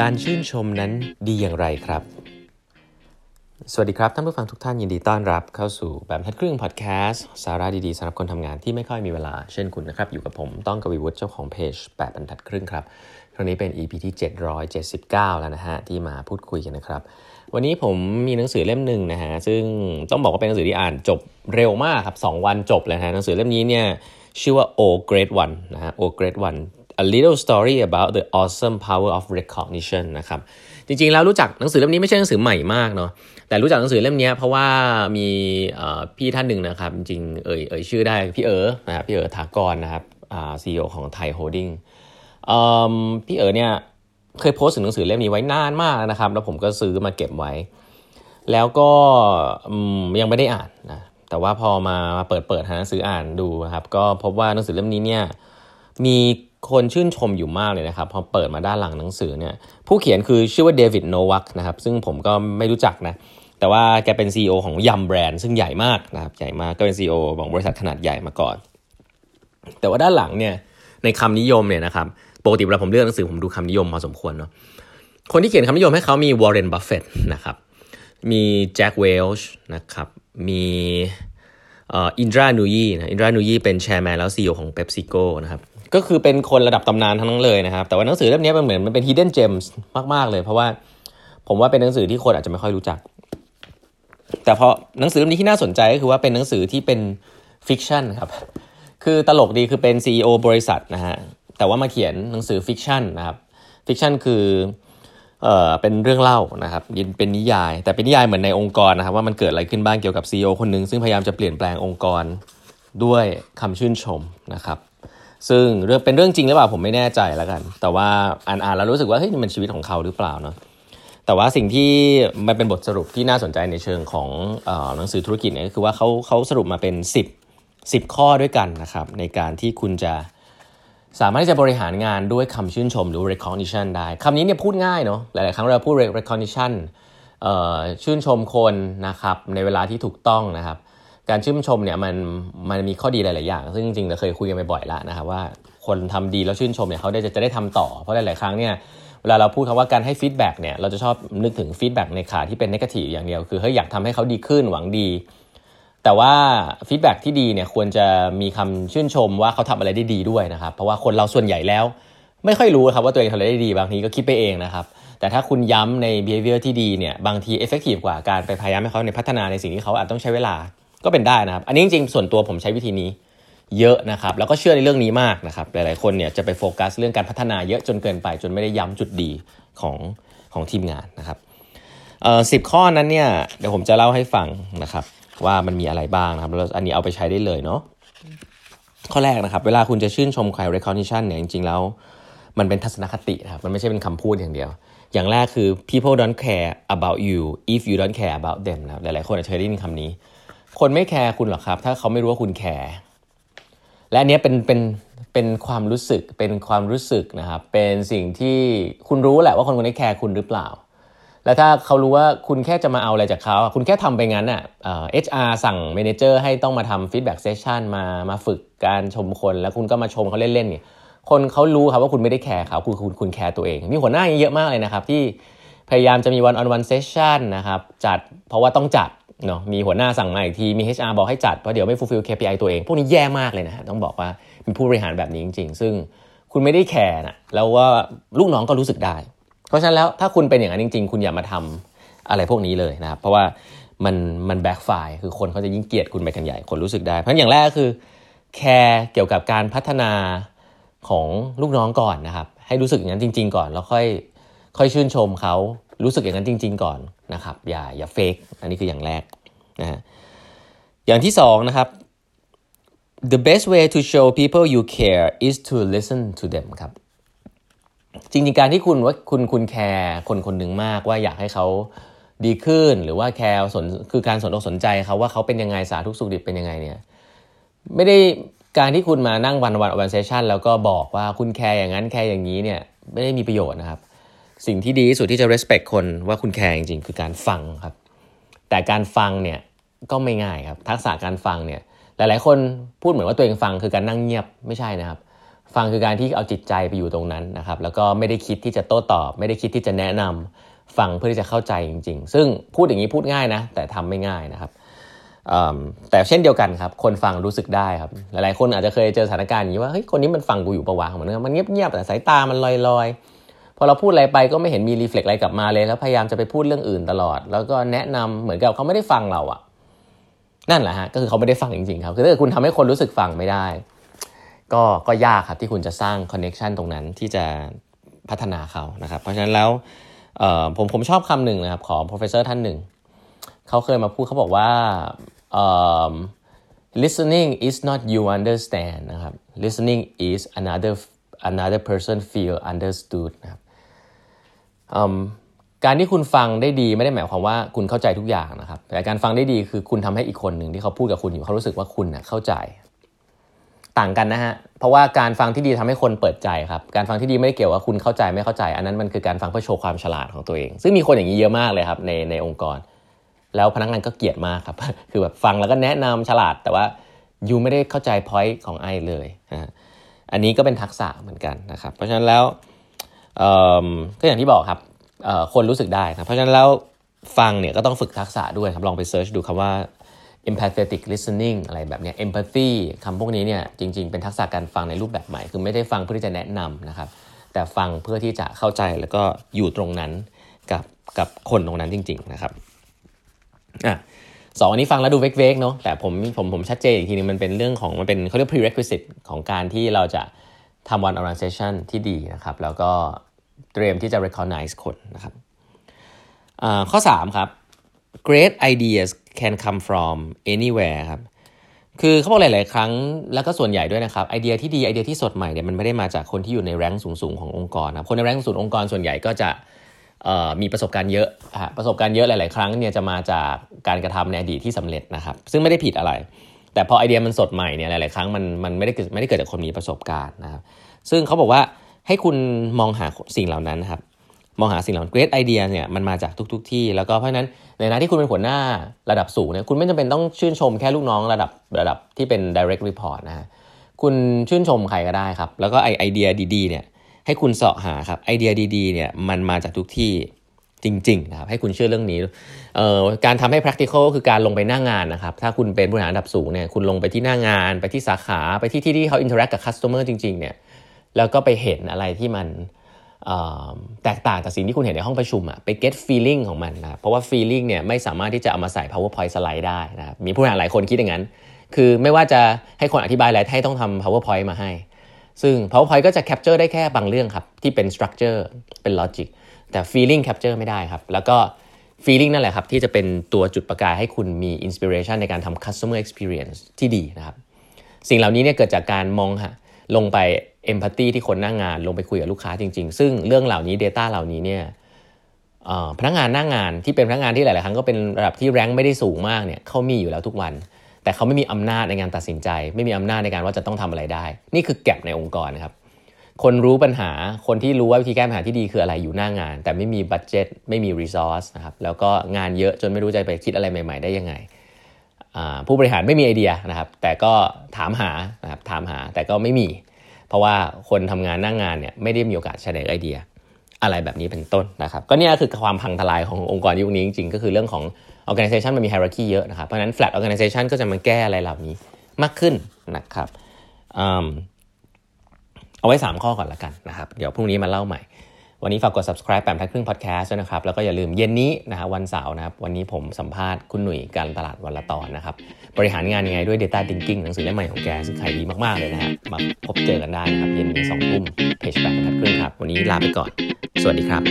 การชื่นชมนั้นดีอย่างไรครับ สวัสดีครับ ท่านผู้ฟังทุกท่านยินดีต้อนรับเข้าสู่แบบทัดครึ่งพอดแคสต์สาระดีๆสำหรับคนทำงานที่ไม่ค่อยมีเวลาเช่นคุณนะครับ อยู่กับผมต้องกวีวุฒิเจ้าของเพจแบบบรรทัดครึ่งครับครั้งนี้เป็น EP ที่ 779 แล้วนะฮะที่มาพูดคุยกันนะครับ วันนี้ผมมีหนังสือเล่มหนึ่งนะฮะซึ่งต้องบอกว่าเป็นหนังสือที่อ่านจบเร็วมากครับ2วันจบเลยนะฮะหนังสือเล่มนี้เนี่ยชื่อว่า O Great One นะฮะ O Great One A Little Story About the Awesome Power of Recognition นะครับ จริงๆ แล้วรู้จักหนังสือเล่มนี้ไม่ใช่หนังสือใหม่มากเนาะ แต่รู้จักหนังสือเล่มนี้เพราะว่ามีพี่ท่านหนึ่งนะครับ จริงๆเอ่ยเอ่ยชื่อได้พี่เอ๋อนะครับพี่เอ๋อถากรนะครับซีอีโอของไทยโฮดดิ้งพี่เอ๋อเนี่ยเคยโพสต์ถึงหนังสือเล่มนี้ไว้นานมากนะครับ แล้วผมก็ซื้อมาเก็บไว้ แล้วก็ยังไม่ได้อ่านนะ แต่ว่าพอมามาเปิดเปิดหาหนังสืออ่านดูครับ ก็พบว่าหนังสือเล่มนี้เนี่ยมี คนชื่นชมอยู่มากเลยนะครับ พอเปิดมาด้านหลังหนังสือเนี่ยผู้เขียนคือชื่อว่าเดวิดโนวักนะครับซึ่งผมก็ไม่รู้จักนะแต่ว่าแกเป็น CEO ของยัมแบรนด์ซึ่งใหญ่มากนะครับใหญ่มากก็เป็น CEO ของบริษัทขนาดใหญ่มาก่อน แต่ว่าด้านหลังเนี่ยในคำนิยมเนี่ยนะครับปกติเวลาผมเลือกหนังสือผมดูคำนิยมพอสมควรเนาะคนที่เขียนคำนิยมให้เขามีวอร์เรนบัฟเฟตนะครับมีแจ็คเวลช์นะครับมีอินดรานูยีนะอินดรานูยีเป็นแชร์แมนแล้วซีอของเ PepsiCo นะครับ ก็คือเป็นคนระดับตำนานทั้งนั้นเลยนะครับ แต่ว่าหนังสือเล่มนี้มันเหมือนมันเป็น hidden gems มากๆเลย เพราะว่าผมว่าเป็นหนังสือที่คนอาจจะไม่ค่อยรู้จัก แต่พอหนังสือเล่มนี้ที่น่าสนใจก็คือว่าเป็นหนังสือที่เป็น fiction ครับ คือตลกดีคือเป็น CEO บริษัทนะฮะ แต่ว่ามาเขียนหนังสือ fiction นะครับ fiction คือเอ่อเป็นเรื่องเล่านะครับเป็นนิยาย แต่เป็นนิยายเหมือนในองค์กรนะครับว่ามันเกิดอะไรขึ้นบ้างเกี่ยวกับ CEO คนหนึ่งซึ่งพยายามจะเปลี่ยนแปลงองค์กรด้วยคำชื่นชมนะครับ ซึ่งเรื่องเป็นเรื่องจริงหรือเปล่าผมไม่แน่ใจแล้วกัน แต่ว่าอ่านอ่านแล้วรู้สึกว่าเฮ้ยมันชีวิตของเขาหรือเปล่าเนาะแต่ว่าสิ่งที่มันเป็นบทสรุปที่น่าสนใจในเชิงของอหนังสือธุรกิจเนี่ยก็คือว่าเขาเขาสรุปมาเป็น 10 10 ข้อด้วยกันนะครับในการที่คุณจะสามารถที่จะบริหารงานด้วยคำชื่นชมหรือ recognition ได้คำนี้เนี่ยพูดง่ายเนาะหลาย ๆ ครั้งเราพูด recognition ชื่นชมคนนะครับในเวลาที่ถูกต้องนะครับ การชื่นชมเนี่ยมันมันมีข้อดีหลาย ๆ อย่าง ซึ่งจริงๆเราเคยคุยกันไปบ่อยแล้วนะครับว่าคนทำดีแล้วชื่นชมเนี่ยเขาได้จะจะได้ทำต่อ เพราะหลาย ๆ ครั้งเนี่ยเวลาเราพูดคำว่าการให้ feedback เนี่ยเราจะชอบนึกถึง feedback ในขาที่เป็น negative อย่างเดียวคือเฮ้ยอยากทำให้เขาดีขึ้นหวังดี แต่ว่า feedback ที่ดีเนี่ยควรจะมีคำชื่นชมว่าเขาทำอะไรได้ดีด้วยนะครับเพราะว่าคนเราส่วนใหญ่แล้ว ไม่ค่อยรู้ครับว่าตัวเองทำอะไรได้ดีบางทีก็คิดไปเองนะครับแต่ถ้าคุณย้ำใน behavior ที่ดีเนี่ยบางที effective กว่าการไปพยายามให้เขาในพัฒนาในสิ่งที่เขาอาจต้องใช้เวลา ก็เป็นได้นะครับ อันนี้จริงๆส่วนตัวผมใช้วิธีนี้เยอะนะครับ แล้วก็เชื่อในเรื่องนี้มากนะครับ หลายๆคนเนี่ยจะไปโฟกัสเรื่องการพัฒนาเยอะจนเกินไป จนไม่ได้ย้ำจุดดีของของทีมงานนะครับเอ่อสิข้อนั้นเนี่ยเดี๋ยวผมจะเล่าให้ฟังนะครับว่ามันมีอะไรบ้างนะครับแล้วอันนี้เอาไปใช้ได้เลยเนาะข้อแรกนะครับ เวลาคุณจะชื่นชมใคร recognition เนี่ยจริงๆแล้ว มันเป็นทัศนคติครับมันไม่ใช่เป็นคำพูดอย่างเดียว อย่างแรกคือ people don't care about you if you don't care about them นะหลายๆคนอาจจะได้ยินคำนี้ คนไม่แคร์คุณหรอกครับ ถ้าเขาไม่รู้ว่าคุณแคร์และอันนี้เป็นเป็นเป็นความรู้สึกเป็นความรู้สึกนะครับ เป็นสิ่งที่คุณรู้แหละว่าคนคนนี้แคร์คุณหรือเปล่า แล้วถ้าเขารู้ว่าคุณแค่จะมาเอาอะไรจากเขาคุณแค่ทำไปงั้นอะ HR สั่ง manager ให้ต้องมาทำ feedback session มามาฝึกการชมคน แล้วคุณก็มาชมเขาเล่นๆเนี่ยคนเขารู้ครับว่าคุณไม่ได้แคร์เขาคุณคุณคุณแคร์ตัวเอง มีหัวหน้าเยอะมากเลยนะครับ ที่พยายามจะมี one-on-one session นะครับจัดเพราะว่าต้องจัด เนาะมีหัวหน้าสั่งมาอีกที มี HR บอกให้จัดเพราะเดี๋ยวไม่ fulfill KPI ตัวเอง พวกนี้แย่มากเลยนะต้องบอกว่ามีผู้บริหารแบบนี้จริง ๆ ซึ่งคุณไม่ได้แคร์นะแล้วว่าลูกน้องก็รู้สึกได้ เพราะฉะนั้นแล้วถ้าคุณเป็นอย่างนั้นจริง ๆ คุณอย่ามาทำอะไรพวกนี้เลยนะครับ เพราะว่ามันมันแบ็กไฟคือคนเขาจะยิ่งเกลียดคุณไปกันใหญ่คนรู้สึกได้เพราะงั้นอย่างแรกคือแคร์เกี่ยวกับการพัฒนาของลูกน้องก่อนนะครับ ให้รู้สึกอย่างนั้นจริง ๆ ก่อนแล้วค่อยค่อยชื่นชมเขา รู้สึกอย่างนั้นจริง ๆ ก่อนนะครับอย่าอย่าเฟกอันนี้คืออย่างแรกนะฮะอย่างที่สองนะครับ the best way to show people you care is to listen to them ครับจริงๆการที่คุณว่าคุณคุณแคร์คนคนหนึ่งมากว่าอยากให้เขาดีขึ้นหรือว่าแคร์สนคือการสนอกสนใจเขาว่าเขาเป็นยังไงสารทุกข์สุกดิบเป็นยังไงเนี่ยไม่ได้การที่คุณมานั่ง one-on-one session แล้วก็บอกว่าคุณแคร์อย่างนั้นแคร์อย่างนี้เนี่ยไม่ได้มีประโยชน์นะครับ สิ่งที่ดีที่สุดที่จะ respect คนว่าคุณแคร์จริงๆ คือการฟังครับ แต่การฟังเนี่ยก็ไม่ง่ายครับ ทักษะการฟังเนี่ยหลายๆ คนพูดเหมือนว่าตัวเองฟังคือการนั่งเงียบไม่ใช่นะครับ ฟังคือการที่เอาจิตใจไปอยู่ตรงนั้นนะครับ แล้วก็ไม่ได้คิดที่จะโต้ตอบ ไม่ได้คิดที่จะแนะนำฟังเพื่อที่จะเข้าใจจริง ๆ ซึ่งพูดอย่างนี้พูดง่ายนะ แต่ทำไม่ง่ายนะครับแต่เช่นเดียวกันครับ คนฟังรู้สึกได้ครับ หลายๆ คนอาจจะเคยเจอสถานการณ์อย่างนี้ว่าเฮ้ยคนนี้มันฟังกูอยู่ประวัติเหมือนกันมันเงียบๆแต่สายตามันลอยๆ พอเราพูดอะไรไปก็ไม่เห็นมี reflect อะไรกลับมาเลย แล้วพยายามจะไปพูดเรื่องอื่นตลอด แล้วก็แนะนำเหมือนกับเขาไม่ได้ฟังเราอะนั่นแหละฮะก็คือเขาไม่ได้ฟังจริงๆครับคือถ้าคุณทำให้คนรู้สึกฟังไม่ได้ ก็ก็ยากครับที่คุณจะสร้าง connection ตรงนั้นที่จะพัฒนาเขานะครับ เพราะฉะนั้นแล้วผมผมชอบคำหนึ่งนะครับ ของ professor ท่านหนึ่ง เขาเคยมาพูดเขาบอกว่า listening is not you understand นะครับ listening is another another person feel understood นะครับ การที่คุณฟังได้ดีไม่ได้หมายความว่าคุณเข้าใจทุกอย่างนะครับ แต่การฟังได้ดีคือคุณทำให้อีกคนหนึ่งที่เขาพูดกับคุณอยู่เขารู้สึกว่าคุณนะเข้าใจ ต่างกันนะฮะเพราะว่าการฟังที่ดีทำให้คนเปิดใจครับการฟังที่ดีไม่ได้เกี่ยวว่าคุณเข้าใจไม่เข้าใจ อันนั้นมันคือการฟังเพื่อโชว์ความฉลาดของตัวเอง ซึ่งมีคนอย่างนี้เยอะมากเลยครับในในองค์กร แล้วพนักงานก็เกลียดมากครับ คือแบบฟังแล้วก็แนะนำฉลาด แต่ว่า you ไม่ได้เข้าใจ point ของ I เลยอันนี้ก็เป็นทักษะเหมือนกันนะครับ เพราะฉะนั้นแล้ว ก็อย่างที่บอกครับคนรู้สึกได้นะเพราะฉะนั้นแล้วฟังเนี่ยก็ต้องฝึกทักษะด้วยครับลองไป search ดูคำว่า empathetic listening อะไรแบบนี้ empathy คำพวกนี้เนี่ยจริง ๆ เป็นทักษะการฟังในรูปแบบใหม่ คือไม่ได้ฟังเพื่อที่จะแนะนำนะครับ แต่ฟังเพื่อที่จะเข้าใจแล้วก็อยู่ตรงนั้นกับกับคนตรงนั้นจริง ๆ นะครับอะสองอันนี้ฟังแล้วดูเวกๆเนาะแต่ผมผมผมชัดเจนอีกทีนึงมันเป็นเรื่องของมันเป็นเขาเรียก prerequisite ของการที่เราจะ ทำ one organization ที่ดีนะครับ แล้วก็เตรียมที่จะ recognize คนนะครับข้อ 3 ครับ great ideas can come from anywhere ครับคือเขาบอกหลาย ๆ ครั้งแล้วก็ส่วนใหญ่ด้วยนะครับไอเดียที่ดีไอเดียที่สดใหม่เนี่ยมันไม่ได้มาจากคนที่อยู่ในแรงสูง ๆ ขององค์กรนะคนในแรงสูงองค์กรส่วนใหญ่ก็จะมีประสบการณ์เยอะประสบการณ์เยอะหลาย ๆ ครั้งเนี่ยจะมาจากการกระทำในอดีตที่สำเร็จนะครับ ซึ่งไม่ได้ผิดอะไร แต่พอไอเดียมันสดใหม่เนี่ยหลาย ๆ ครั้งมันมันไม่ได้ไม่ได้เกิดจากคนมีประสบการณ์นะครับซึ่งเขาบอกว่าให้คุณมองหาสิ่งเหล่านั้นครับมองหาสิ่งเหล่านั้น great idea เนี่ยมันมาจากทุกๆทที่ แล้วก็เพราะนั้นในฐานะที่คุณเป็นหัวหน้าระดับสูงเนี่ยคุณไม่จำเป็นต้องชื่นชมแค่ลูกน้องระดับระดับที่เป็น direct report นะฮะคุณชื่นชมใครก็ได้ครับ แล้วก็ไอไอเดียดีๆเนี่ยให้คุณเสาะหาครับไอเดียดีๆเนี่ยมันมาจากทุกที่ จริงๆนะครับให้คุณเชื่อเรื่องนี้การทำให้ practical คือการลงไปหน้างงานนะครับถ้าคุณเป็นผู้บริหารระดับสูงเนี่ยคุณลงไปที่หน้างาน ไปที่สาขาไปที่ที่ที่เขา interact กับ customer จริงๆเนี่ยแล้วก็ไปเห็นอะไรที่มันแตกต่างจากสิ่งที่คุณเห็นในห้องประชุมอะไป get feeling ของมันนะเพราะว่า feeling เนี่ยไม่สามารถที่จะเอามาใส่ powerpoint slide ได้นะมีผู้บริหารหลายคนคิดอย่างนั้น คือไม่ว่าจะให้คนอธิบายอะไรให้ต้องทำ powerpoint มาให้ ซึ่ง powerpoint ก็จะ capture ได้แค่บางเรื่องครับ ที่เป็น structure เป็น logic แต่ feeling capture ไม่ได้ครับ แล้วก็ feeling นั่นแหละครับ ที่จะเป็นตัวจุดประกายให้คุณมี inspiration ในการทำ customer experience ที่ดีนะครับ สิ่งเหล่านี้เนี่ยเกิดจากการมองฮะลงไป empathy ที่คนหน้างงาน ลงไปคุยกับลูกค้าจริง ๆ ซึ่งเรื่องเหล่านี้ Data เหล่านี้เนี่ยพนักงานหน้างงานที่เป็นพนักงานที่หลาย ๆ ครั้งก็เป็นระดับที่แรงไม่ได้สูงมากเนี่ยเขามีอยู่แล้วทุกวัน แต่เขาไม่มีอำนาจในการตัดสินใจ ไม่มีอำนาจในการว่าจะต้องทำอะไรได้ นี่คือ gap ในองค์กรนะครับ คนรู้ปัญหาคนที่รู้ว่าวิธีแก้ปัญหาที่ดีคืออะไรอยู่หน้างาน แต่ไม่มี budget ไม่มี resource นะครับแล้วก็งานเยอะจนไม่รู้จะไปคิดอะไรใหม่ ๆ ได้ยังไง ผู้บริหารไม่มีไอเดียนะครับ แต่ก็ถามหานะครับถามหาแต่ก็ไม่มี เพราะว่าคนทำงานหน้างานเนี่ยไม่ได้มีโอกาสเสนอไอเดีย อะไรแบบนี้เป็นต้นนะครับ ก็เนี่ยคือความพังทลายขององค์กรยุคนี้จริงๆ ก็คือเรื่องของ organization มันมี hierarchy เยอะนะครับเพราะฉะนั้น flat organization ก็จะมาแก้อะไรเหล่านี้มากขึ้นนะครับ เอาไว้ 3 ข้อก่อนละกันนะครับ เดี๋ยวพรุ่งนี้มาเล่าใหม่ วันนี้ฝากกด subscribe แปมทักครึ่ง podcast ด้วยนะครับ แล้วก็อย่าลืมเย็นนี้นะฮะวันเสาร์นะครับ วันนี้ผมสัมภาษณ์คุณหนุ่ยการตลาดวันละตอนนะครับ บริหารงานยังไงด้วย Data Thinking หนังสือเล่มใหม่ของแกซึ่งขายดีมากๆเลยนะฮะ มาพบเจอกันได้นะครับ เย็นนี้สองทุ่มเพจแปมทักครึ่งครับ วันนี้ลาไปก่อน สวัสดีครับ